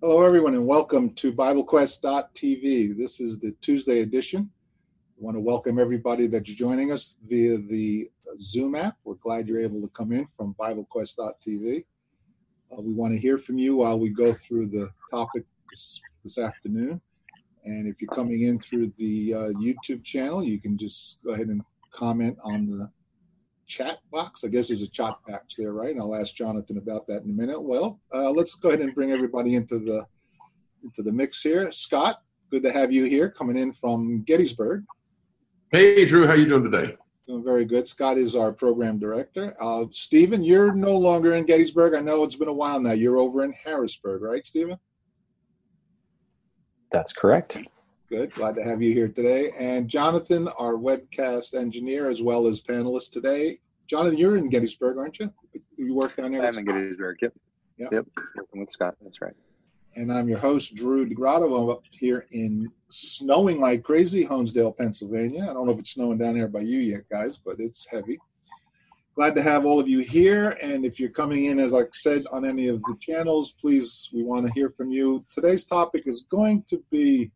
Hello, everyone, and welcome to BibleQuest.tv. This is the Tuesday edition. I want to welcome everybody that's joining us via the Zoom app. We're glad you're able to come in from BibleQuest.tv. Uh, we want to hear from you while we go through the topic this, this afternoon. And if you're coming in through the uh, YouTube channel, you can just go ahead and comment on the chat box. I guess there's a chat box there, right? And I'll ask Jonathan about that in a minute. Well, uh, let's go ahead and bring everybody into the into the mix here. Scott, good to have you here, coming in from Gettysburg. Hey, Drew, how you doing today? Doing very good. Scott is our program director. Uh, Stephen, you're no longer in Gettysburg. I know it's been a while now. You're over in Harrisburg, right, Stephen? That's correct. Good. Glad to have you here today. And Jonathan, our webcast engineer, as well as panelist today. Jonathan, you're in Gettysburg, aren't you? You work down there. I'm in Gettysburg. Yep. Yep. Yep. Working with Scott. That's right. And I'm your host, Drew DeGrotto. I'm up here in snowing like crazy, Honesdale, Pennsylvania. I don't know if it's snowing down there by you yet, guys, but it's heavy. Glad to have all of you here. And if you're coming in, as I said, on any of the channels, please, we want to hear from you. Today's topic is going to be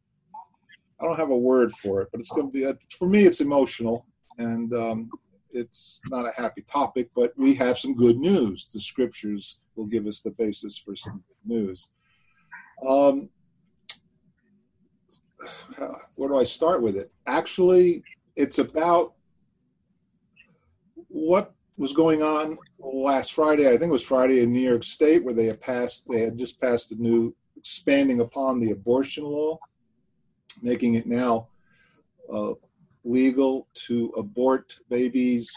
I don't have a word for it, but it's going to be, for me, it's emotional and um, it's not a happy topic, but we have some good news. The scriptures will give us the basis for some good news. Um, where do I start with it? Actually, it's about what was going on last Friday. I think it was Friday in New York State, where they had passed. They had just passed a new expanding upon the abortion law making it now uh, legal to abort babies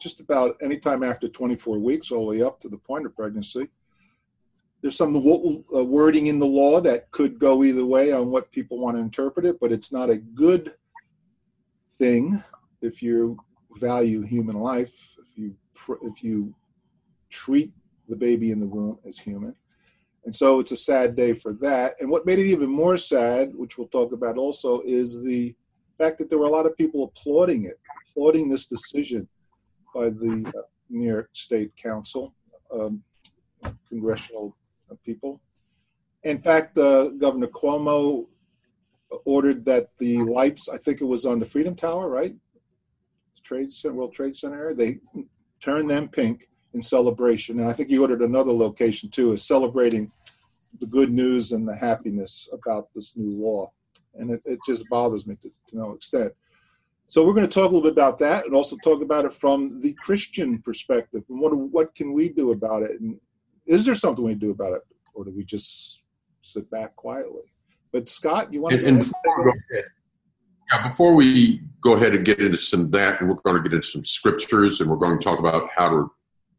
just about any time after 24 weeks, all the way up to the point of pregnancy. There's some uh, wording in the law that could go either way on what people want to interpret it, but it's not a good thing if you value human life, if you if you treat the baby in the womb as human. And so it's a sad day for that. And what made it even more sad, which we'll talk about also, is the fact that there were a lot of people applauding it, applauding this decision by the uh, New York State Council, um, congressional people. In fact, uh, Governor Cuomo ordered that the lights, I think it was on the Freedom Tower, right? Trade Center, World Trade Center, they turned them pink in celebration. And I think he ordered another location too, is celebrating the good news and the happiness about this new law. And it, it just bothers me to, to no extent. So we're going to talk a little bit about that and also talk about it from the Christian perspective. And what, what can we do about it? And is there something we do about it? Or do we just sit back quietly? But Scott, you want to and, and before, yeah, before we go ahead and get into some that, and we're going to get into some scriptures, and we're going to talk about how to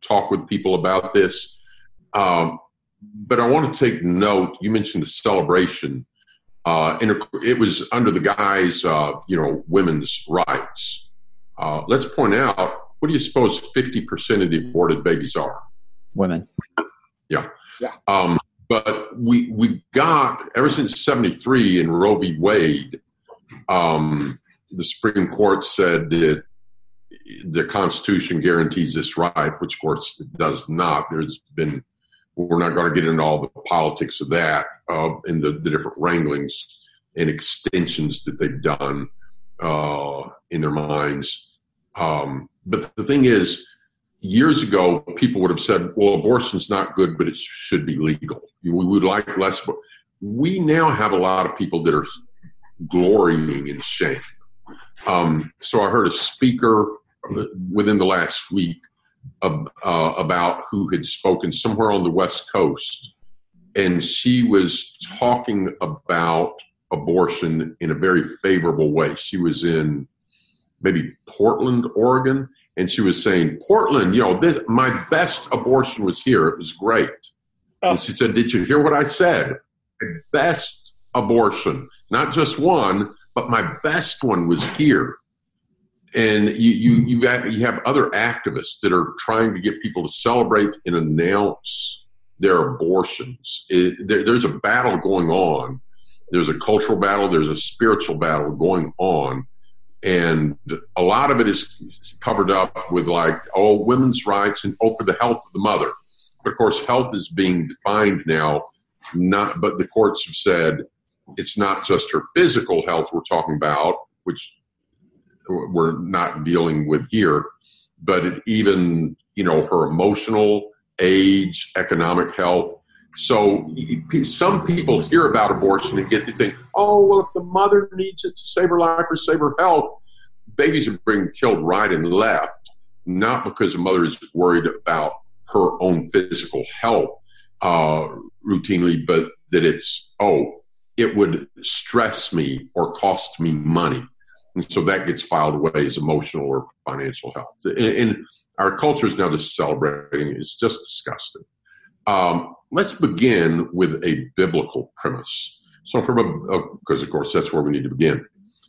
talk with people about this. Um, but I want to take note. You mentioned the celebration, uh, and it was under the guise of you know women's rights. Uh, let's point out what do you suppose fifty percent of the aborted babies are? Women. Yeah. Yeah. Um, but we we got ever since '73 in Roe v. Wade, um, the Supreme Court said that the Constitution guarantees this right, which of course it does not. There's been we're not going to get into all the politics of that uh, and the, the, different wranglings and extensions that they've done uh, in their minds. Um, but the thing is, years ago, people would have said, well, abortion's not good, but it should be legal. We would like less. But We now have a lot of people that are glorying in shame. Um, so I heard a speaker within the last week uh, about who had spoken somewhere on the West Coast, and she was talking about abortion in a very favorable way. She was in maybe Portland, Oregon, and she was saying, "Portland, you know, this, my best abortion was here. It was great." Oh. And she said, "Did you hear what I said? best abortion, not just one, but my best one was here." And you you you, got, you have other activists that are trying to get people to celebrate and announce their abortions. It, there, there's a battle going on. There's a cultural battle. There's a spiritual battle going on, and a lot of it is covered up with like oh women's rights and oh for the health of the mother. But of course, health is being defined now not, but the courts have said it's not just her physical health we're talking about, which we're not dealing with here, but it even you know her emotional, age, economic health. So some people hear about abortion and get to think, oh well, if the mother needs it to save her life or save her health, babies are being killed right and left, not because the mother is worried about her own physical health uh, routinely, but that it's oh it would stress me or cost me money. And so that gets filed away as emotional or financial health. And, our culture is now just celebrating. It's just disgusting. Um, let's begin with a biblical premise. So, from a, because of course that's where we need to begin.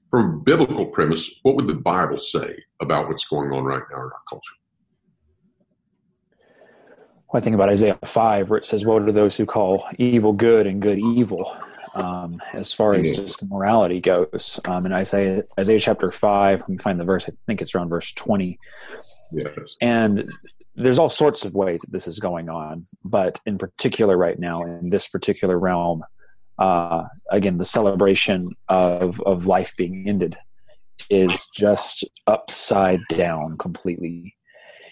From a biblical premise, what would the Bible say about what's going on right now in our culture? Well, I think about Isaiah 5, where it says, Woe to those who call evil good and good evil um, as far as just morality goes. Um, and Isaiah, Isaiah chapter 5, let me find the verse, I think it's around verse 20. Yes. And there's all sorts of ways that this is going on, but in particular, right now, in this particular realm, uh, again, the celebration of, of life being ended is just upside down completely.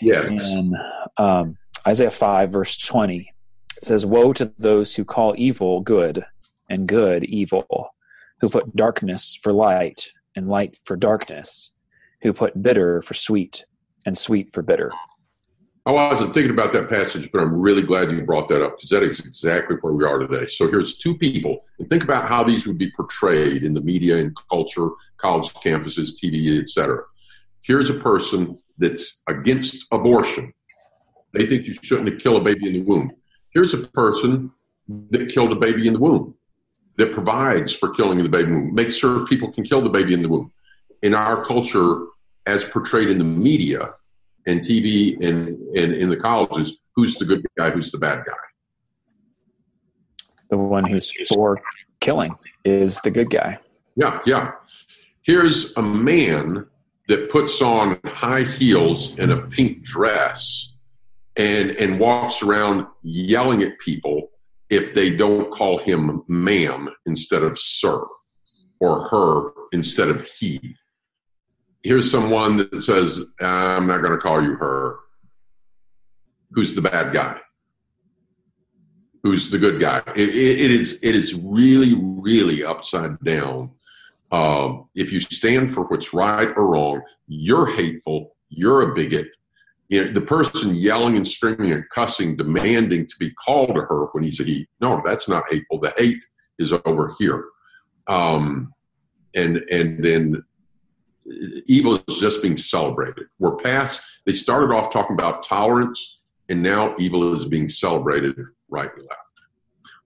Yes. And um, Isaiah 5, verse 20, it says, Woe to those who call evil good and good evil, who put darkness for light and light for darkness, who put bitter for sweet and sweet for bitter. I wasn't thinking about that passage, but I'm really glad you brought that up because that is exactly where we are today. So here's two people, and think about how these would be portrayed in the media and culture, college campuses, TV, etc. Here's a person that's against abortion. They think you shouldn't kill a baby in the womb. Here's a person that killed a baby in the womb that provides for killing in the baby womb, makes sure people can kill the baby in the womb. In our culture, as portrayed in the media and TV and, and in the colleges, who's the good guy, who's the bad guy? The one who's for killing is the good guy. Yeah, yeah. Here's a man that puts on high heels and a pink dress and and walks around yelling at people if they don't call him ma'am instead of sir or her instead of he. Here's someone that says, I'm not going to call you her. Who's the bad guy? Who's the good guy? it, it, it is it is really really upside down. Uh, if you stand for what's right or wrong, you're hateful. You're a bigot you know, the person yelling and screaming and cussing, demanding to be called to her when he's a he. No, that's not hateful. The hate is over here. Um, and and then evil is just being celebrated. We're past. They started off talking about tolerance, and now evil is being celebrated right and left.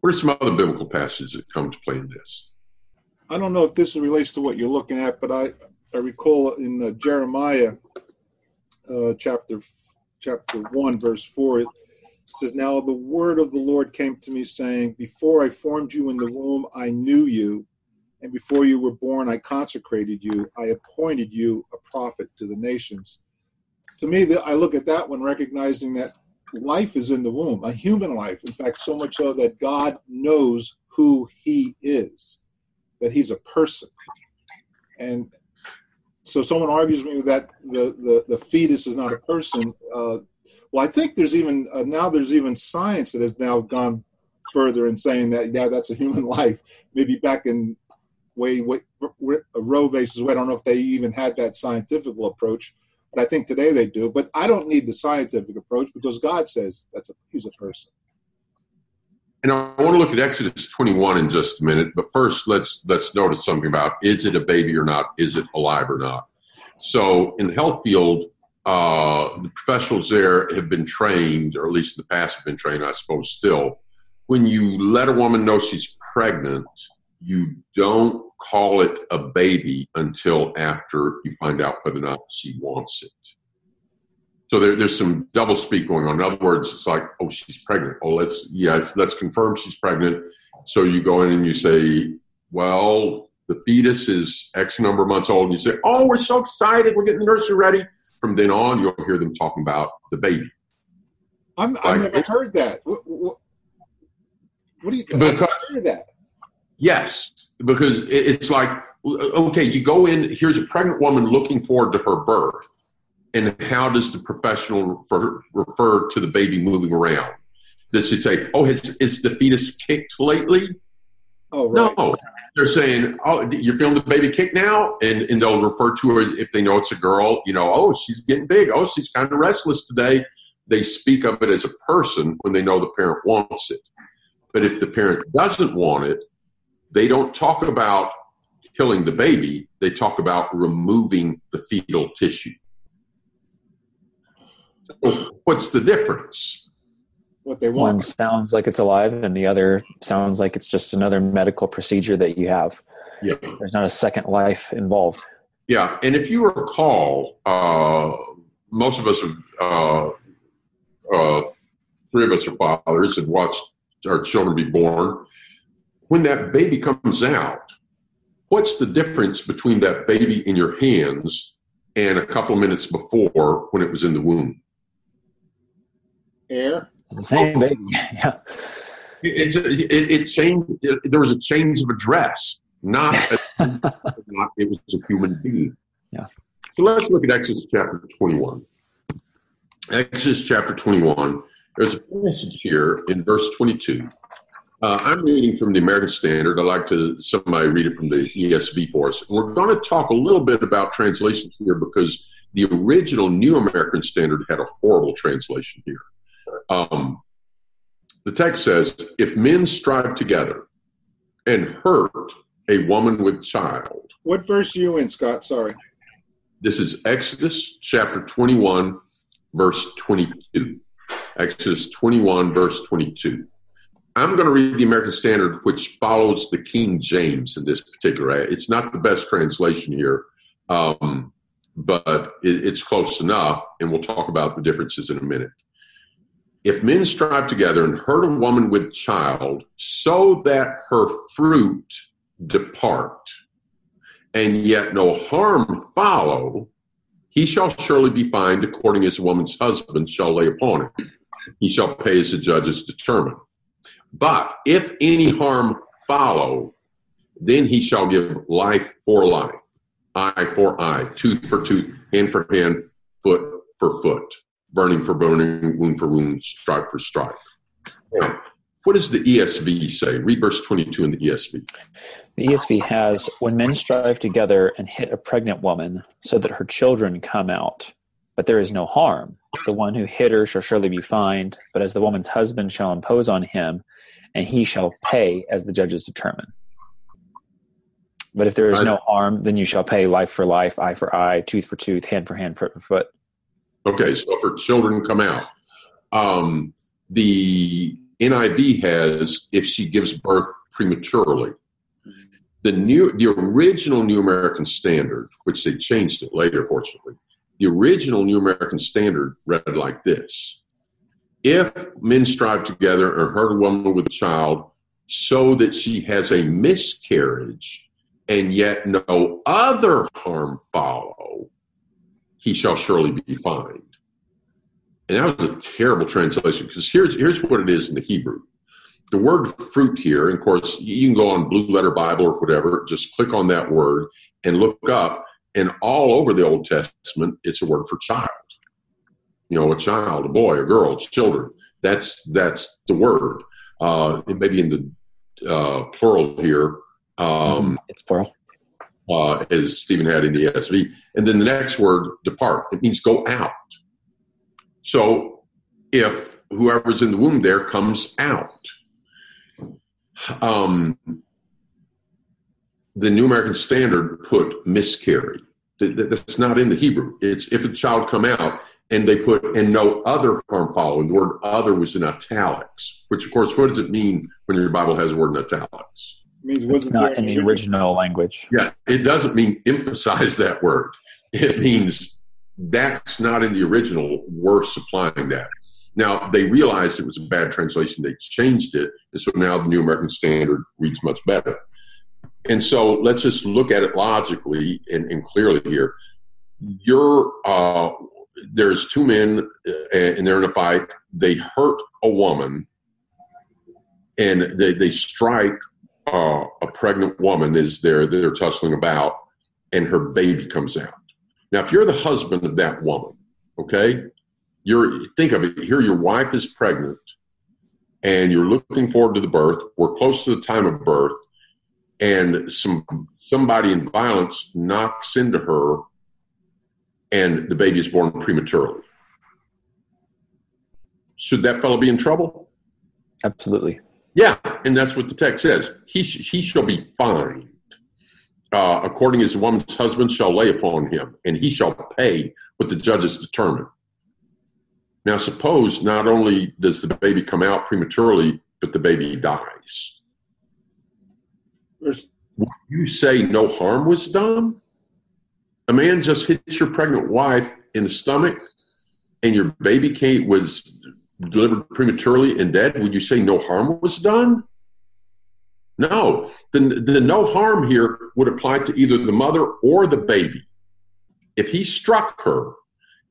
What are some other biblical passages that come to play in this? I don't know if this relates to what you're looking at, but I I recall in uh, Jeremiah uh, chapter chapter one, verse four. It says, "Now the word of the Lord came to me, saying, Before I formed you in the womb, I knew you, and before you were born, I consecrated you. I appointed you a prophet to the nations." To me, I look at that one, recognizing that life is in the womb, a human life. In fact, so much so that God knows who He is, that He's a person, and so someone argues with me that the, the, the fetus is not a person. Uh, well, I think there's even uh, now there's even science that has now gone further in saying that yeah, that's a human life. Maybe back in way, way Roe versus Wade, I don't know if they even had that scientific approach, but I think today they do. But I don't need the scientific approach because God says that's a he's a person. And I want to look at Exodus 21 in just a minute, but first let's let's notice something about is it a baby or not? Is it alive or not? So in the health field, uh, the professionals there have been trained, or at least in the past have been trained, I suppose still. When you let a woman know she's pregnant, you don't call it a baby until after you find out whether or not she wants it. So there, there's some double speak going on. In other words, it's like, oh, she's pregnant. Oh, let's yeah, let's confirm she's pregnant. So you go in and you say, well, the fetus is X number of months old, and you say, oh, we're so excited, we're getting the nursery ready. From then on, you'll hear them talking about the baby. i have like, never heard that. What do you because that? Yes, because it's like okay, you go in. Here's a pregnant woman looking forward to her birth, and how does the professional refer, refer to the baby moving around? Does she say, "Oh, has is the fetus kicked lately?" Oh, right. no. They're saying, "Oh, you're feeling the baby kick now," and and they'll refer to her if they know it's a girl. You know, "Oh, she's getting big. Oh, she's kind of restless today." They speak of it as a person when they know the parent wants it. But if the parent doesn't want it, they don't talk about killing the baby. They talk about removing the fetal tissue. So what's the difference? What they want. One sounds like it's alive, and the other sounds like it's just another medical procedure that you have. Yeah. There's not a second life involved. Yeah, and if you recall, uh, most of us have, uh, uh, three of us are fathers, have watched our children be born. When that baby comes out, what's the difference between that baby in your hands and a couple of minutes before when it was in the womb? Air. It's the same baby. yeah. It, it, it changed. It, there was a change of address, not, a, not it was a human being. Yeah. So let's look at Exodus chapter 21. Exodus chapter 21. There's a passage here in verse 22. Uh, I'm reading from the American Standard. I'd like to somebody read it from the ESV for us. We're going to talk a little bit about translations here because the original New American Standard had a horrible translation here. Um, the text says, "If men strive together and hurt a woman with child." What verse are you in, Scott? Sorry. This is Exodus chapter 21, verse 22. Exodus 21, verse 22. I'm going to read the American Standard, which follows the King James in this particular. It's not the best translation here, um, but it, it's close enough, and we'll talk about the differences in a minute. If men strive together and hurt a woman with child, so that her fruit depart, and yet no harm follow, he shall surely be fined according as a woman's husband shall lay upon him. He shall pay as the judges determine. But if any harm follow, then he shall give life for life, eye for eye, tooth for tooth, hand for hand, foot for foot, burning for burning, wound for wound, stripe for stripe. Now, what does the ESV say? Read verse 22 in the ESV. The ESV has when men strive together and hit a pregnant woman so that her children come out, but there is no harm. The one who hit her shall surely be fined, but as the woman's husband shall impose on him, and he shall pay as the judges determine. But if there is no harm, then you shall pay life for life, eye for eye, tooth for tooth, hand for hand, foot for foot. Okay, so for children come out. Um, the NIV has if she gives birth prematurely. The new, the original New American Standard, which they changed it later, fortunately, the original New American Standard read like this: if men strive together and hurt a woman with a child so that she has a miscarriage and yet no other harm follow, he shall surely be fined. And that was a terrible translation because here's, here's what it is in the Hebrew. The word fruit here, and of course, you can go on Blue Letter Bible or whatever, just click on that word and look up, and all over the Old Testament, it's a word for child you know, a child, a boy, a girl, children. That's that's the word. Uh, it may be in the uh, plural here. Um, it's plural. Uh, as Stephen had in the ESV. And then the next word, depart. It means go out. So if whoever's in the womb there comes out, um, the New American Standard put miscarry. That's not in the Hebrew. It's if a child come out, and they put and no other harm following. The word other was in italics, which of course, what does it mean when your Bible has a word in italics? It means it's not in the original language. Yeah, it doesn't mean emphasize that word. It means that's not in the original. We're supplying that. Now they realized it was a bad translation. They changed it, and so now the New American Standard reads much better. And so let's just look at it logically and, and clearly here. Your uh, there's two men uh, and they're in a fight. They hurt a woman, and they, they strike uh, a pregnant woman is there they're tussling about, and her baby comes out. Now, if you're the husband of that woman, okay, you're think of it. Here, your wife is pregnant, and you're looking forward to the birth. We're close to the time of birth, and some somebody in violence knocks into her, and the baby is born prematurely. Should that fellow be in trouble? Absolutely. Yeah, and that's what the text says. He sh- he shall be fined. Uh, according as the woman's husband shall lay upon him, and he shall pay what the judges determine. Now, suppose not only does the baby come out prematurely, but the baby dies. Would you say no harm was done? A man just hits your pregnant wife in the stomach, and your baby came, was delivered prematurely and dead. Would you say no harm was done? No. The, the no harm here would apply to either the mother or the baby. If he struck her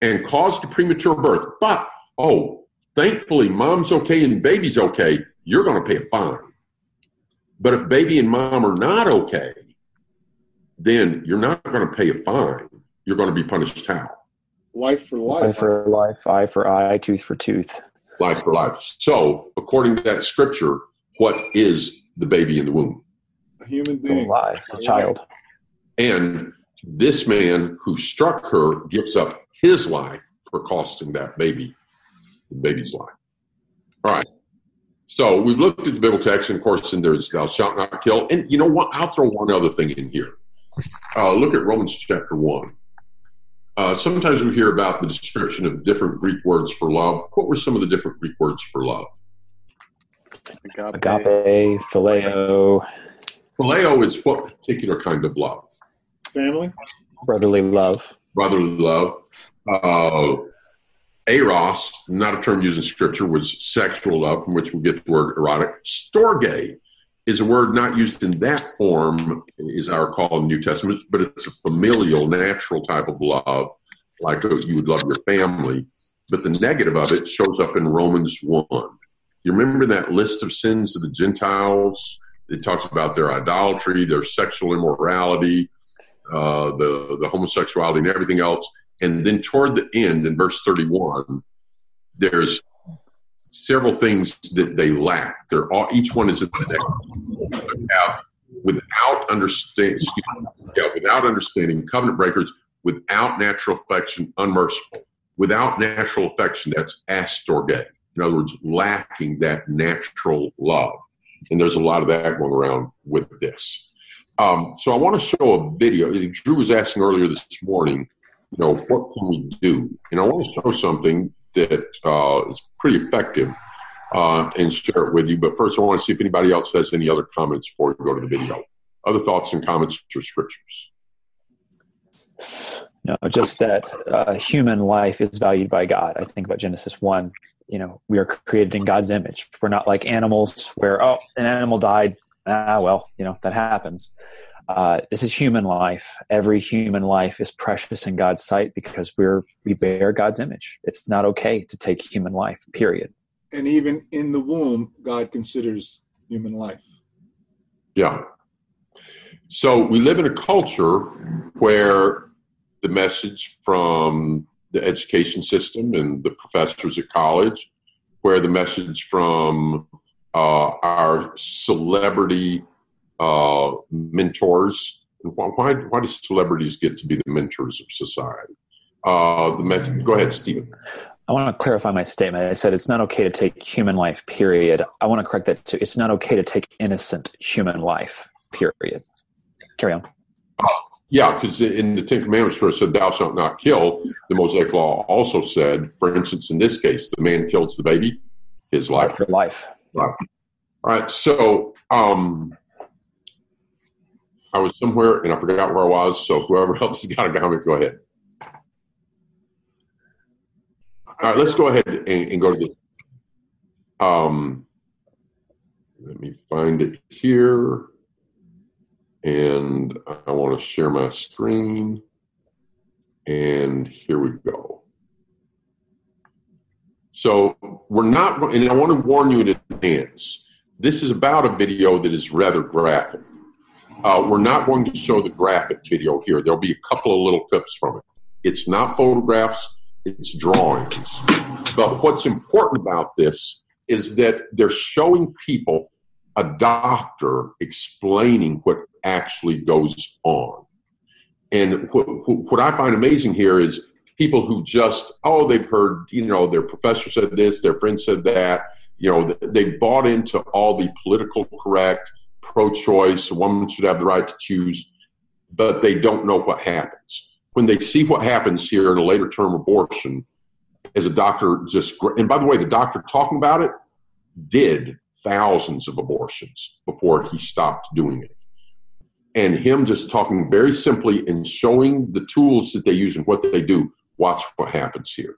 and caused a premature birth. But, oh, thankfully, mom's okay and baby's okay, you're going to pay a fine. But if baby and mom are not okay, then you're not going to pay a fine. You're going to be punished how? Life for life. Life for life, eye for eye, tooth for tooth. Life for life. So, according to that scripture, what is the baby in the womb? A human being. Alive, a child. And this man who struck her gives up his life for costing that baby the baby's life. All right. So we've looked at the Bible text, and of course, and there's thou shalt not kill. And you know what? I'll throw one other thing in here. Uh, look at Romans chapter 1. Uh, sometimes we hear about the description of different Greek words for love. What were some of the different Greek words for love? Agape, Agape phileo. Phileo is what particular kind of love? Family? Brotherly love. Brotherly love. Uh, eros, not a term used in scripture, was sexual love, from which we get the word erotic. Storge is a word not used in that form, is our call in the New Testament, but it's a familial, natural type of love, like you would love your family. But the negative of it shows up in Romans 1. You remember that list of sins of the Gentiles? It talks about their idolatry, their sexual immorality, uh, the, the homosexuality, and everything else. And then toward the end, in verse 31, there's several things that they lack. They're all each one is the next. Without understanding, yeah, without understanding, covenant breakers, without natural affection, unmerciful. Without natural affection, that's astorge. In other words, lacking that natural love. And there's a lot of that going around with this. Um, so I want to show a video. Drew was asking earlier this morning, you know, what can we do? And I want to show something that uh, is pretty effective uh, and share it with you. But first, I want to see if anybody else has any other comments before we go to the video. Other thoughts and comments or scriptures? No, just that uh, human life is valued by God. I think about Genesis 1. You know, we are created in God's image. We're not like animals where, oh, an animal died. Ah, well, you know, that happens. Uh, this is human life. Every human life is precious in God's sight because we're we bear God's image. It's not okay to take human life. Period. And even in the womb, God considers human life. Yeah. So we live in a culture where the message from the education system and the professors at college, where the message from uh, our celebrity uh, mentors. Why, why do celebrities get to be the mentors of society? Uh, the method, go ahead, Stephen. I want to clarify my statement. I said it's not okay to take human life, period. I want to correct that too. It's not okay to take innocent human life, period. Carry on. Uh, yeah, because in the Ten Commandments, where it said, Thou shalt not kill, the Mosaic Law also said, for instance, in this case, the man kills the baby, his life. For life. Right. All right. So, um, I was somewhere and I forgot where I was. So whoever else has got a comment, go ahead. All right, let's go ahead and, and go to this. Um, let me find it here. And I want to share my screen. And here we go. So we're not, and I want to warn you in advance this is about a video that is rather graphic. Uh, we're not going to show the graphic video here. There'll be a couple of little clips from it. It's not photographs, it's drawings. But what's important about this is that they're showing people a doctor explaining what actually goes on. And what, what I find amazing here is people who just, oh, they've heard, you know, their professor said this, their friend said that, you know, they bought into all the political correct, pro choice, a woman should have the right to choose, but they don't know what happens. When they see what happens here in a later term abortion, as a doctor just, and by the way, the doctor talking about it did thousands of abortions before he stopped doing it. And him just talking very simply and showing the tools that they use and what they do. Watch what happens here.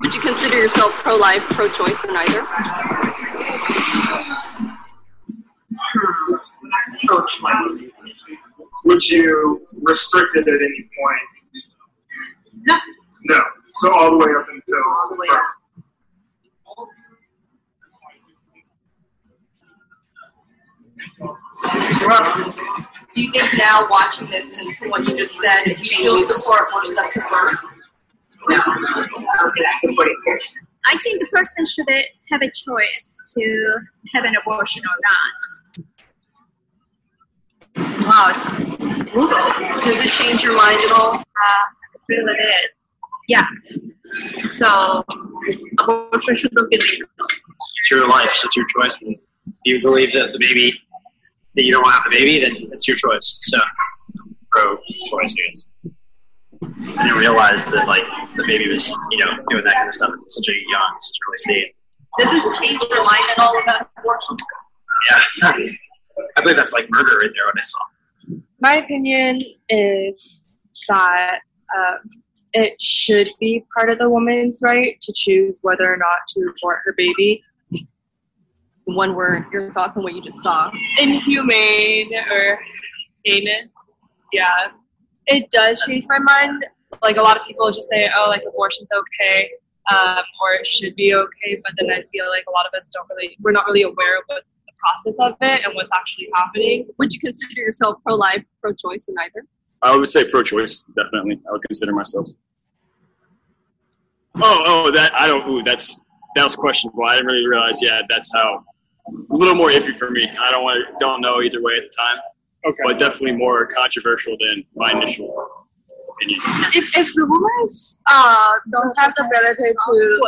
Would you consider yourself pro life, pro choice, or neither? Pro choice. Would you restrict it at any point? No. No. So all the way up until. All the way up. Do you think now, watching this and from what you just said, do you still support more steps of birth? No. I think the person should have a choice to have an abortion or not. Wow, it's, it's brutal. Does it change your mind at all? Uh, it really did. Yeah. So, abortion shouldn't be legal. It's your life, so it's your choice. And if you believe that the baby that you don't want to have the baby, then it's your choice. So, pro choice, I guess. I didn't realize that like the baby was, you know, doing that kind of stuff at such a young, such an early stage. Does this change your mind at all about abortion? Yeah, I believe that's like murder in there when I saw. My opinion is that um, it should be part of the woman's right to choose whether or not to abort her baby. One word, your thoughts on what you just saw. Inhumane or heinous. Yeah. It does change my mind. Like a lot of people just say, oh, like abortion's okay. Um, or it should be okay, but then I feel like a lot of us don't really, we're not really aware of what's the process of it and what's actually happening. Would you consider yourself pro life, pro choice, or neither? I would say pro choice, definitely. I would consider myself. Oh, oh, that, I don't, ooh, that's, that was questionable. I didn't really realize, yeah, that's how, a little more iffy for me. I don't want to, don't know either way at the time. Okay. But definitely more controversial than my initial opinion. If, if the women uh, don't have the ability to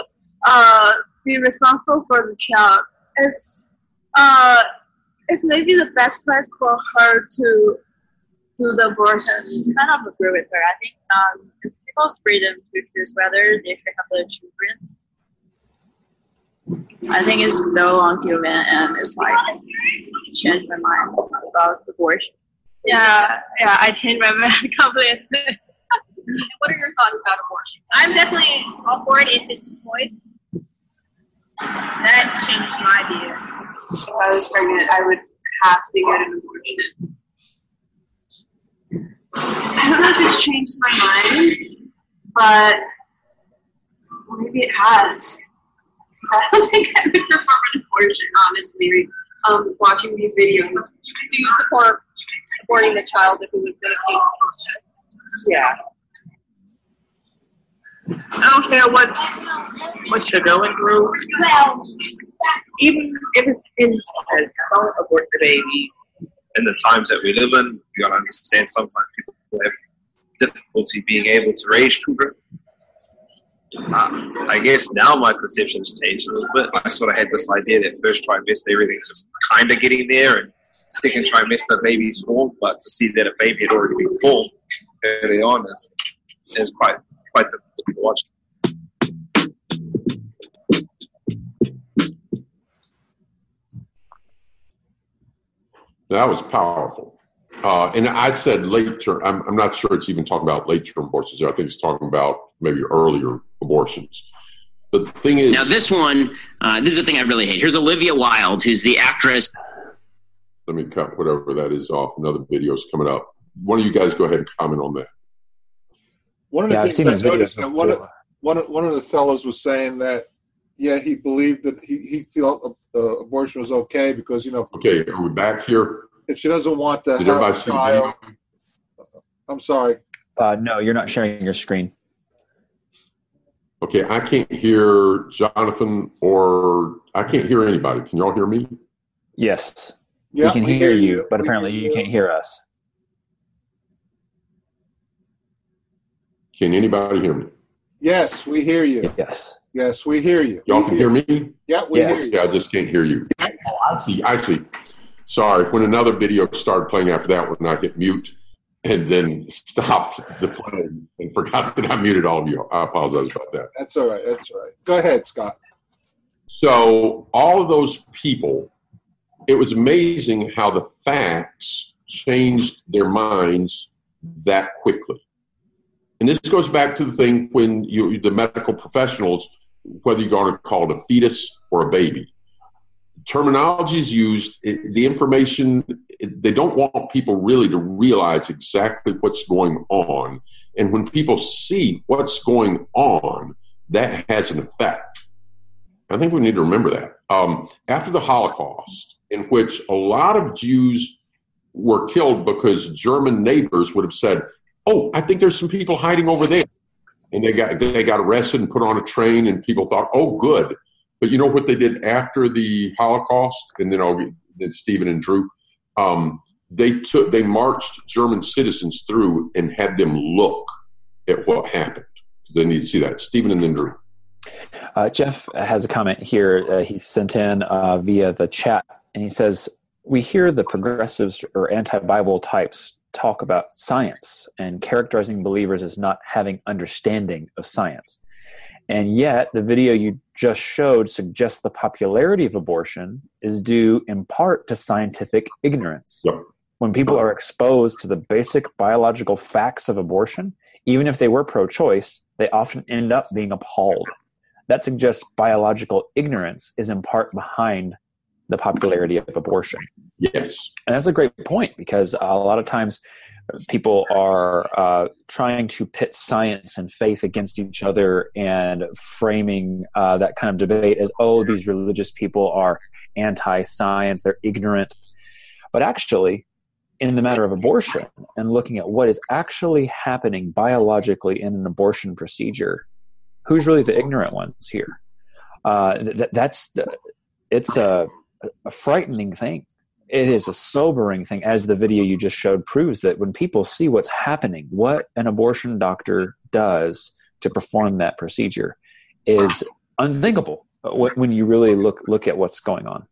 uh, be responsible for the child, it's uh, it's maybe the best place for her to do the abortion. kind of agree with her. I think um, it's people's freedom to choose whether they should have their children. I think it's so unhuman and it's like changed my mind about abortion. Yeah, yeah, I changed my mind completely. what are your thoughts about abortion? I'm definitely all for it if it's choice. That changed my views. If I was pregnant, I would have to get an abortion. I don't know if it's changed my mind, but maybe it has. I don't think I would prefer an abortion, honestly. Um, watching these videos. Do you support aborting the child if it was in a case Yeah. I don't care what what you're going through. Even if it's in as don't abort the baby. In the times that we live in, you gotta understand sometimes people have difficulty being able to raise children. Uh, I guess now my perception's changed a little bit. I sort of had this idea that first trimester everything's just kind of getting there, and second trimester baby's formed. But to see that a baby had already been formed early on is is quite quite difficult to watch. That was powerful. Uh, and I said late term. I'm, I'm, not sure it's even talking about late term abortions. I think it's talking about maybe earlier abortions. But the thing is, now this one, uh, this is the thing I really hate. Here's Olivia Wilde, who's the actress. Let me cut whatever that is off. Another video's coming up. One of you guys go ahead and comment on that. One of the Yeah, I've things seen I those noticed that one of, one of, one of the fellows was saying that yeah, he believed that he, he felt uh, abortion was okay because you know. Okay, are we back here? If she doesn't want to Did have everybody a see the child, I'm sorry. Uh, no, you're not sharing your screen. Okay, I can't hear Jonathan or I can't hear anybody. Can you all hear me? Yes. Yeah, we can we hear, hear you, you. but We apparently you you. can't hear us. Can anybody hear me? Yes, we hear you. Yes. Yes, we hear you. Y'all We can hear me? Yeah, we Yes. hear you. Yeah, I just can't hear you. Oh, I see. I see. Sorry. When another video started playing after that one, I hit mute and then stopped the playing and forgot that I muted all of you. I apologize about that. That's all right. That's all right. Go ahead, Scott. So, all of those people, it was amazing how the facts changed their minds that quickly. And this goes back to the thing when you, the medical professionals, whether you're going to call it a fetus or a baby, terminology is used, the information, they don't want people really to realize exactly what's going on. And when people see what's going on, that has an effect. I think we need to remember that. Um, after the Holocaust, in which a lot of Jews were killed because German neighbors would have said, "Oh, I think there's some people hiding over there," and they got they got arrested and put on a train, and people thought, "Oh, good." But you know what they did after the Holocaust, and then I'll get then Stephen and Drew. Um, they took they marched German citizens through and had them look at what happened. They need to see that. Stephen and then Drew. Uh, Jeff has a comment here. Uh, he sent in uh, via the chat, and he says, "We hear the progressives or anti-Bible types talk about science and characterizing believers as not having understanding of science, and yet the video you just showed suggests the popularity of abortion is due in part to scientific ignorance. Yep. When people are exposed to the basic biological facts of abortion, even if they were pro-choice, they often end up being appalled." that suggests biological ignorance is in part behind the popularity of abortion. Yes. And that's a great point because a lot of times people are uh, trying to pit science and faith against each other and framing uh, that kind of debate as, oh, these religious people are anti science, they're ignorant. But actually, in the matter of abortion and looking at what is actually happening biologically in an abortion procedure, who's really the ignorant ones here? Uh, th- that's the, it's a, a frightening thing. It is a sobering thing, as the video you just showed proves that when people see what's happening, what an abortion doctor does to perform that procedure is unthinkable when you really look look at what's going on.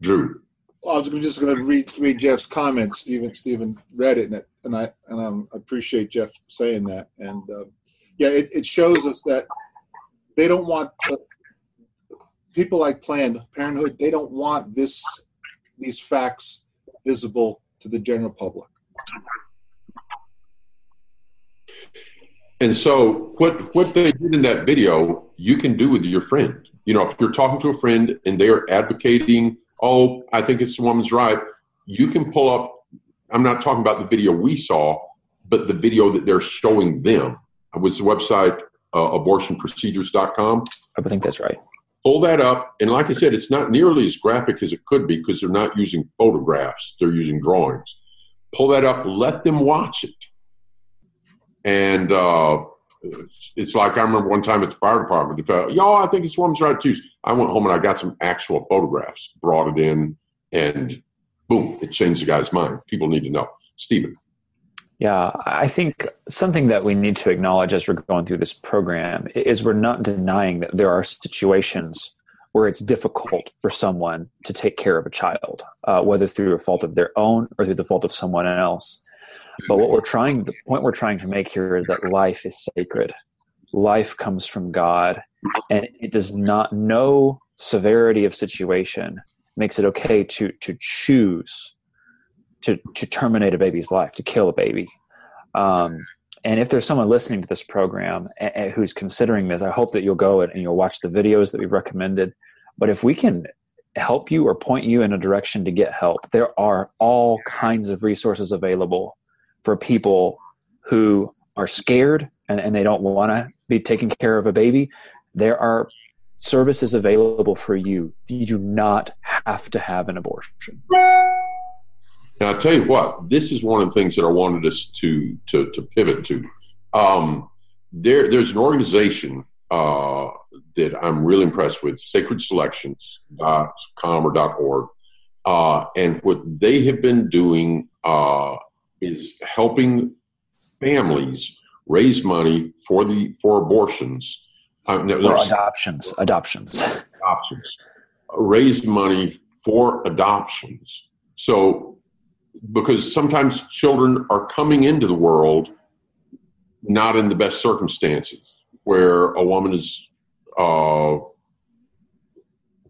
Drew. Well, I was just going to read read Jeff's comment. Stephen Stephen read it, and, it, and I and um, I appreciate Jeff saying that. And uh, yeah, it, it shows us that they don't want uh, people like Planned Parenthood. They don't want this these facts visible to the general public. And so, what what they did in that video, you can do with your friend. You know, if you're talking to a friend and they are advocating, "Oh, I think it's the woman's right," you can pull up. I'm not talking about the video we saw, but the video that they're showing them. It was the website uh, abortionprocedures.com. I think that's right. Pull that up, and like I said, it's not nearly as graphic as it could be because they're not using photographs; they're using drawings. Pull that up, let them watch it and uh, it's, like I remember one time at the fire department. If, uh, Y'all, I think it's woman's right too. I went home and I got some actual photographs, brought it in, and boom, it changed the guy's mind. People need to know. Stephen. Yeah, I think something that we need to acknowledge as we're going through this program is we're not denying that there are situations where it's difficult for someone to take care of a child, uh, whether through a fault of their own or through the fault of someone else. But what we're trying, the point we're trying to make here is that life is sacred. Life comes from God, and it does not, no severity of situation makes it okay to, to choose to, to terminate a baby's life, to kill a baby. Um, and if there's someone listening to this program who's considering this, I hope that you'll go and you'll watch the videos that we've recommended. But if we can help you or point you in a direction to get help, there are all kinds of resources available for people who are scared and, and they don't want to be taking care of a baby. There are services available for you. You do not have to have an abortion. Now, I'll tell you what, this is one of the things that I wanted us to, to, to pivot to. Um, there, there's an organization uh, that I'm really impressed with, sacredselections.com or dot .org. Uh, and what they have been doing uh, is helping families raise money for the for abortions uh, no, or adoptions adoptions adoptions raise money for adoptions so because sometimes children are coming into the world not in the best circumstances where a woman is uh,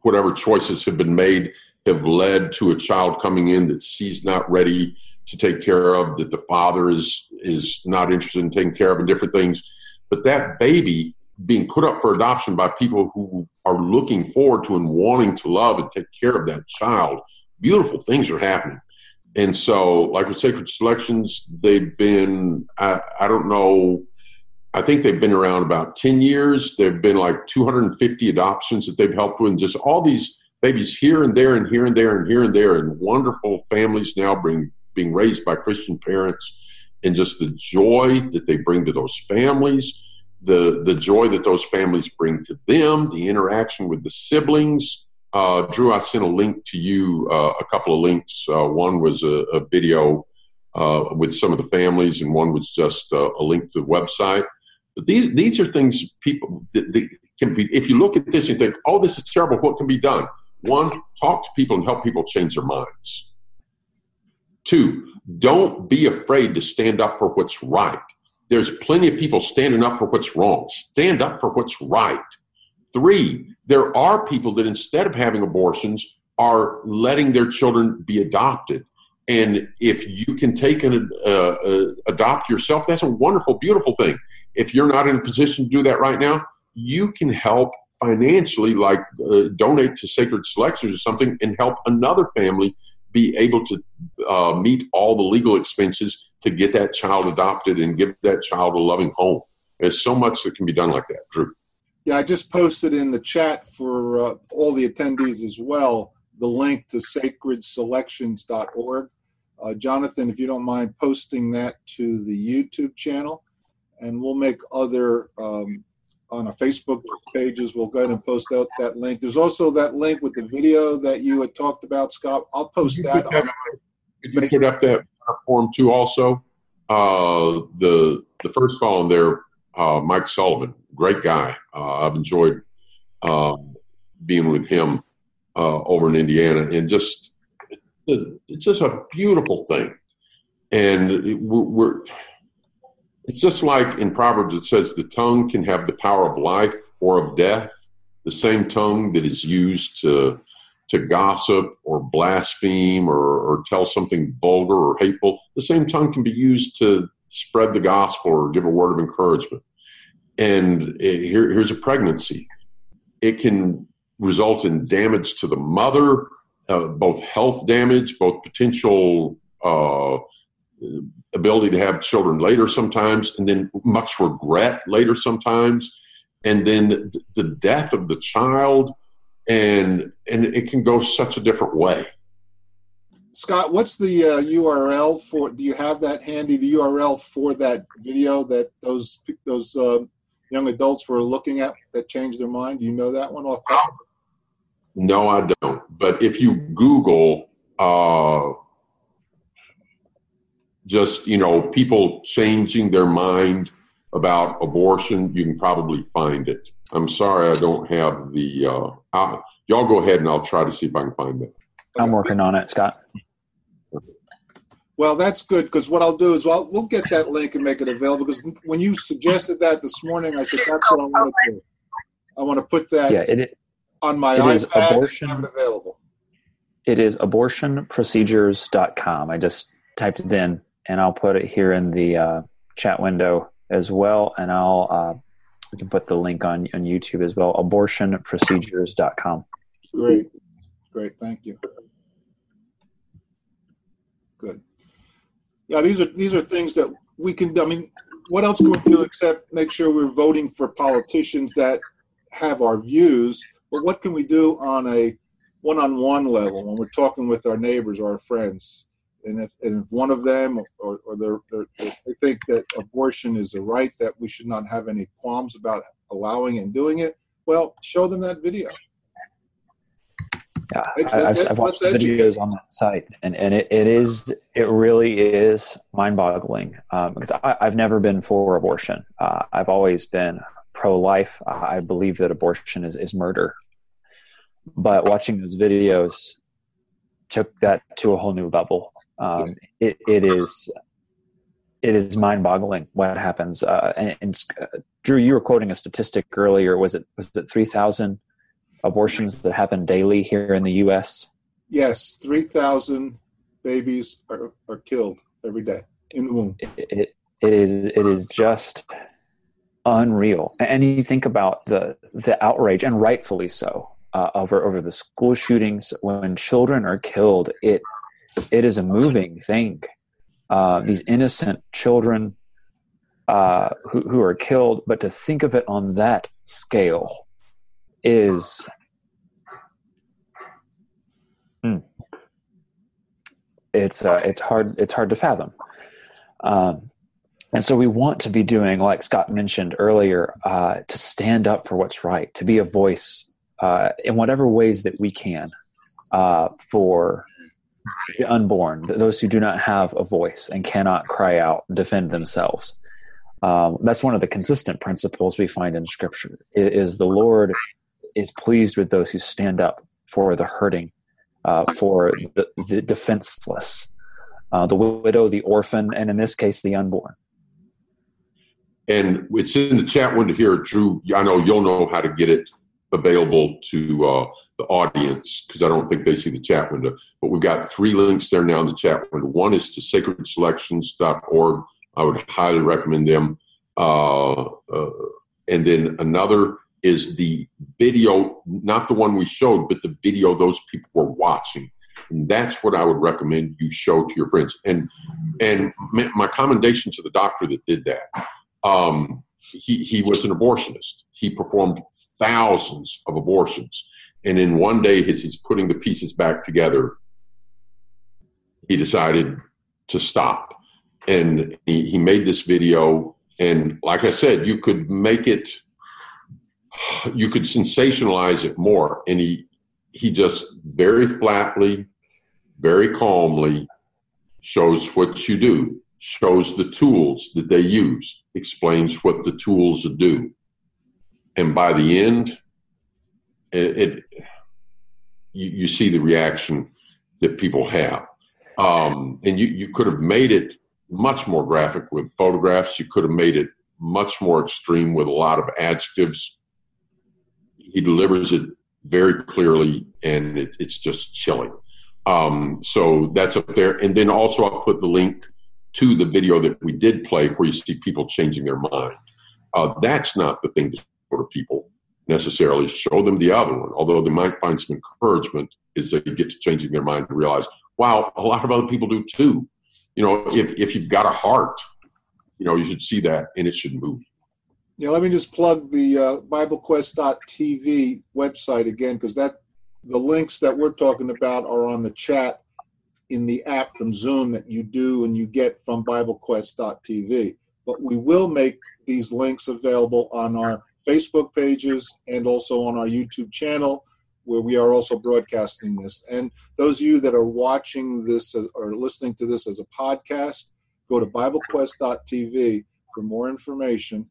whatever choices have been made have led to a child coming in that she's not ready to take care of, that the father is is not interested in taking care of, and different things. But that baby being put up for adoption by people who are looking forward to and wanting to love and take care of that child, beautiful things are happening. And so, like with Sacred Selections, they've been, I, I don't know, I think they've been around about 10 years. There have been like 250 adoptions that they've helped with, and just all these babies here and there and here and there and here and there, and wonderful families now being being raised by Christian parents and just the joy that they bring to those families, the the joy that those families bring to them, the interaction with the siblings. Uh, Drew, I sent a link to you, uh, a couple of links. Uh, one was a, a video uh, with some of the families, and one was just uh, a link to the website. But these these are things people that, that can be. If you look at this and think, "Oh, this is terrible," what can be done? One, talk to people and help people change their minds. Two, don't be afraid to stand up for what's right. There's plenty of people standing up for what's wrong. Stand up for what's right. Three, there are people that instead of having abortions are letting their children be adopted. And if you can take and uh, uh, adopt yourself, that's a wonderful, beautiful thing. If you're not in a position to do that right now, you can help financially, like uh, donate to Sacred Selections or something, and help another family be able to uh, meet all the legal expenses to get that child adopted and give that child a loving home. There's so much that can be done like that, Drew. Yeah, I just posted in the chat for uh, all the attendees as well the link to sacredselections.org. Uh, Jonathan, if you don't mind posting that to the YouTube channel, and we'll make other um, on our Facebook pages. We'll go ahead and post out that link. There's also that link with the video that you had talked about, Scott. I'll post that. Could you put up that form too? Also, uh, the the first column there, uh, Mike Sullivan, great guy. Uh, I've enjoyed um, being with him uh, over in Indiana, and just it's just a beautiful thing. And we're, we're it's just like in Proverbs, it says the tongue can have the power of life or of death. The same tongue that is used to to gossip or blaspheme or, or tell something vulgar or hateful, the same tongue can be used to spread the gospel or give a word of encouragement. And it, here, here's a pregnancy. It can result in damage to the mother, uh, both health damage, both potential uh, ability to have children later sometimes, and then much regret later sometimes, and then the death of the child, and and it can go such a different way. Scott, what's the uh, URL for? Do you have that handy? The URL for that video that those those uh, young adults were looking at that changed their mind. Do you know that one off? No, I don't. But if you Google uh, just you know people changing their mind about abortion, you can probably find it. I'm sorry I don't have the. Uh, y'all go ahead and I'll try to see if I can find it. I'm working on it, Scott. Well, that's good because what I'll do is well, we'll get that link and make it available. Because when you suggested that this morning, I said that's what I want to do. I want to put that yeah, it, on my it iPad abortion, and have it available. It is abortionprocedures.com. I just typed it in and I'll put it here in the uh, chat window as well. And I'll uh, we can put the link on on YouTube as well. Abortionprocedures.com. Great, great, thank you. Good. Yeah, these are these are things that we can. I mean, what else can we do except make sure we're voting for politicians that have our views, but what can we do on a one-on-one level when we're talking with our neighbors or our friends? And if, and if one of them or, or they're, they're, they think that abortion is a right that we should not have any qualms about allowing and doing it, well, show them that video. Yeah, I, have I've watched the videos on that site, and, and it, it is it really is mind boggling um, because I, have never been for abortion. Uh, I've always been pro life. I believe that abortion is, is murder. But watching those videos took that to a whole new level. Um, it, it is it is mind boggling what happens. Uh, and, and uh, Drew, you were quoting a statistic earlier. Was it was it three thousand abortions that happen daily here in the U.S.? Yes, 3,000 babies are, are killed every day in the womb. It, it, it is it is just unreal. And you think about the the outrage, and rightfully so, uh, over over the school shootings when children are killed. It it is a moving thing. Uh, these innocent children uh, who who are killed, but to think of it on that scale is hmm, it's uh, it's hard it's hard to fathom. Um, and so we want to be doing, like Scott mentioned earlier, uh, to stand up for what's right, to be a voice uh, in whatever ways that we can uh, for the unborn, those who do not have a voice and cannot cry out, defend themselves. Um, that's one of the consistent principles we find in Scripture. Is the Lord is pleased with those who stand up for the hurting, uh, for the, the defenseless, uh, the widow, the orphan, and in this case, the unborn. And it's in the chat window here, Drew. I know you'll know how to get it available to uh, the audience because I don't think they see the chat window. But we've got three links there now in the chat window. One is to sacredselections.org. I would highly recommend them. Uh, uh, and then another is the video, not the one we showed, but the video those people were watching. And that's what I would recommend you show to your friends. And and my commendation to the doctor that did that. Um, he he was an abortionist. He performed thousands of abortions, and in one day, as he's putting the pieces back together, he decided to stop. And he, he made this video. And like I said, you could make it you could sensationalize it more. And he he just very flatly, very calmly shows what you do, shows the tools that they use, explains what the tools do. And by the end, it, it you, you, see the reaction that people have. Um, and you, you could have made it much more graphic with photographs. You could have made it much more extreme with a lot of adjectives he delivers it very clearly, and it, it's just chilling. Um, so that's up there. And then also, I'll put the link to the video that we did play where you see people changing their mind. Uh, that's not the thing to show to people necessarily. Show them the other one, although they might find some encouragement as they get to changing their mind to realize, wow, a lot of other people do too. You know, if, if you've got a heart, you know, you should see that and it should move. Yeah, let me just plug the uh, BibleQuest.tv website again because that the links that we're talking about are on the chat in the app from Zoom that you do and you get from BibleQuest.tv. But we will make these links available on our Facebook pages and also on our YouTube channel where we are also broadcasting this. And those of you that are watching this as, or listening to this as a podcast, go to BibleQuest.tv for more information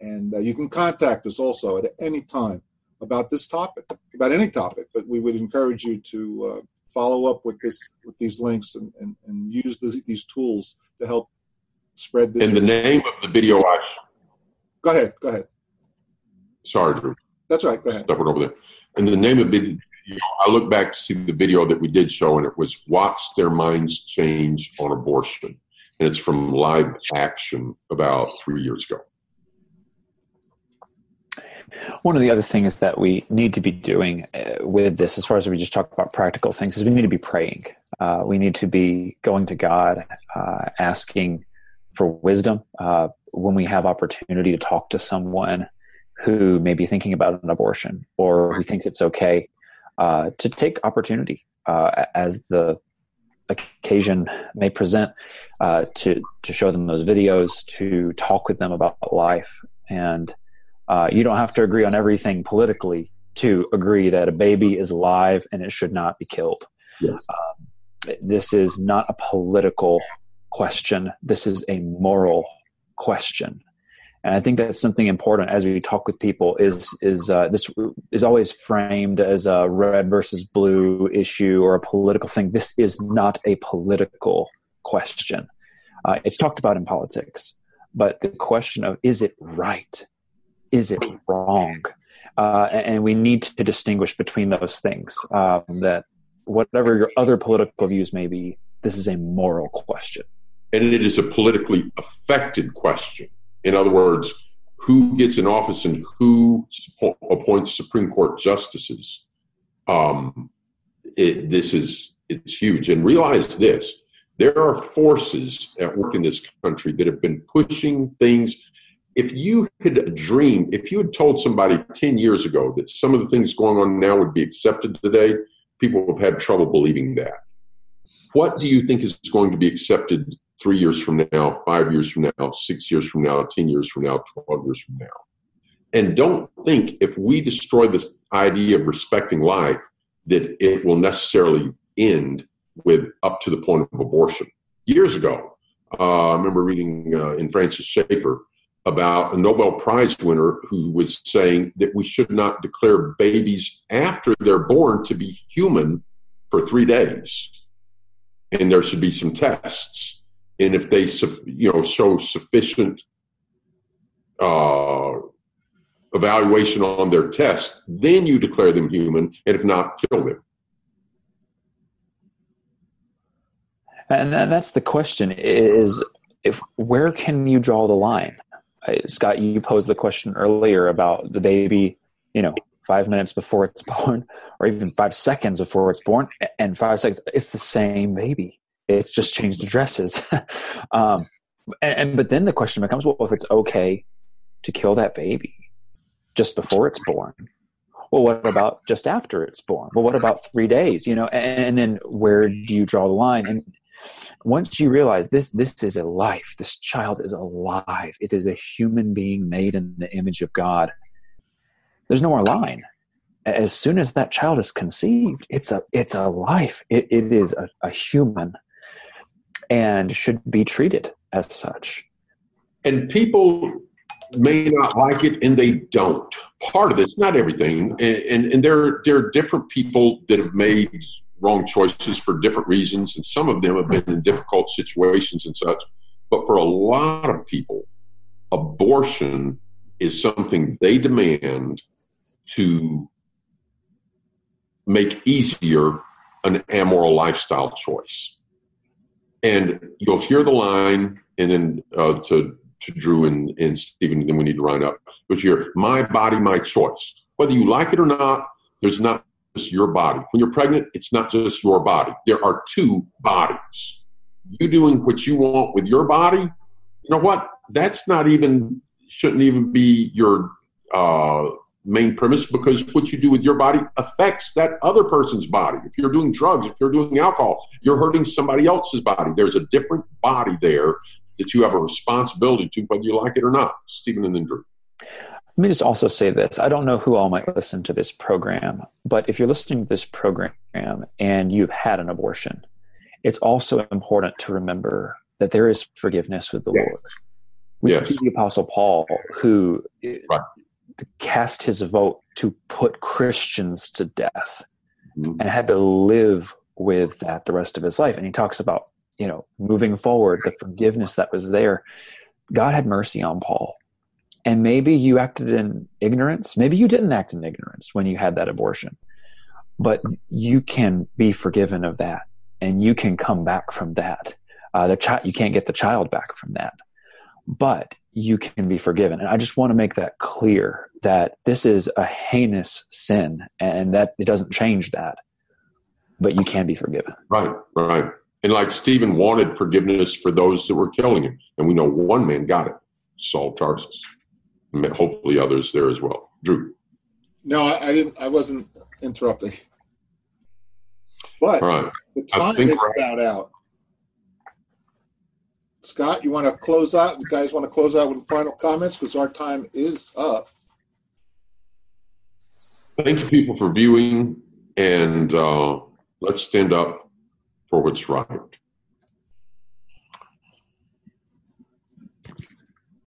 and uh, you can contact us also at any time about this topic, about any topic. But we would encourage you to uh, follow up with this with these links and, and, and use this, these tools to help spread this. In the name of the video watch. Go ahead. Go ahead. Sorry, Drew. That's right. Go ahead. Step over there. And the name of it, I look back to see the video that we did show, and it was "Watch Their Minds Change on Abortion," and it's from Live Action about three years ago. One of the other things that we need to be doing uh, with this, as far as we just talk about practical things, is we need to be praying. Uh, we need to be going to God, uh, asking for wisdom uh, when we have opportunity to talk to someone who may be thinking about an abortion or who thinks it's okay uh, to take opportunity uh, as the occasion may present to to show them those videos, to talk with them about life, and uh, you don't have to agree on everything politically to agree that a baby is alive and it should not be killed. Yes. Um, this is not a political question. This is a moral question and I think that's something important as we talk with people. Is is uh, this is always framed as a red versus blue issue or a political thing? This is not a political question. Uh, it's talked about in politics, but the question of is it right, is it wrong, uh, and we need to distinguish between those things. Um, that whatever your other political views may be, this is a moral question, and it is a politically affected question in other words, who gets in office and who appoints Supreme Court justices. Um, it, this is it's huge. And realize this: there are forces at work in this country that have been pushing things. If you had dreamed, if you had told somebody ten years ago that some of the things going on now would be accepted today, people have had trouble believing that. What do you think is going to be accepted three years from now, five years from now, six years from now, 10 years from now, 12 years from now. And don't think if we destroy this idea of respecting life that it will necessarily end with up to the point of abortion. Years ago, uh, I remember reading uh, in Francis Schaeffer about a Nobel Prize winner who was saying that we should not declare babies after they're born to be human for three days. And there should be some tests and if they you know show sufficient uh, evaluation on their test, then you declare them human, and if not, kill them. And that's the question: is if where can you draw the line? Scott, you posed the question earlier about the baby, you know, five minutes before it's born, or even five seconds before it's born, and five seconds. It's the same baby. It's just changed addresses. um, and, and, but then the question becomes, well, if it's okay to kill that baby just before it's born, well, what about just after it's born? Well, what about three days? You know, and, and then where do you draw the line? And once you realize this, this is a life. This child is alive. It is a human being made in the image of God. There's no more line as soon as that child is conceived, it's a it's a life. it, it is a, a, human and should be treated as such. And people may not like it and they don't. Part of this, not everything. And, and, and there, there are different people that have made wrong choices for different reasons, and some of them have been in difficult situations and such. But for a lot of people, abortion is something they demand to make easier an amoral lifestyle choice and you'll hear the line, and then uh, to to Drew and, and Stephen, then we need to round up. But you're my body, my choice. Whether you like it or not, there's not just your body. When you're pregnant, it's not just your body. There are two bodies. You doing what you want with your body, you know what? That's not even shouldn't even be your uh, main premise because what you do with your body affects that other person's body. If you're doing drugs, if you're doing alcohol, you're hurting somebody else's body. There's a different body there that you have a responsibility to, whether you like it or not. Stephen and then Drew. Let me just also say this. I don't know who all might listen to this program, but if you're listening to this program and you've had an abortion, it's also important to remember that there is forgiveness with the yes. Lord. We yes. see the Apostle Paul, who right cast his vote to put Christians to death mm-hmm. and had to live with that the rest of his life. And he talks about, you know, moving forward, the forgiveness that was there. God had mercy on Paul. And maybe you acted in ignorance. Maybe you didn't act in ignorance when you had that abortion. But you can be forgiven of that and you can come back from that. Uh, the child, you can't get the child back from that. But you can be forgiven. And I just want to make that clear that this is a heinous sin and that it doesn't change that, but you can be forgiven. Right, right. And like Stephen wanted forgiveness for those that were killing him. And we know one man got it, Saul Tarsus. Hopefully others there as well. Drew. No, I, I didn't. I wasn't interrupting. But right. the time is about out. Scott, you want to close out? You guys want to close out with final comments because our time is up. Thank you, people, for viewing, and uh, let's stand up for what's right.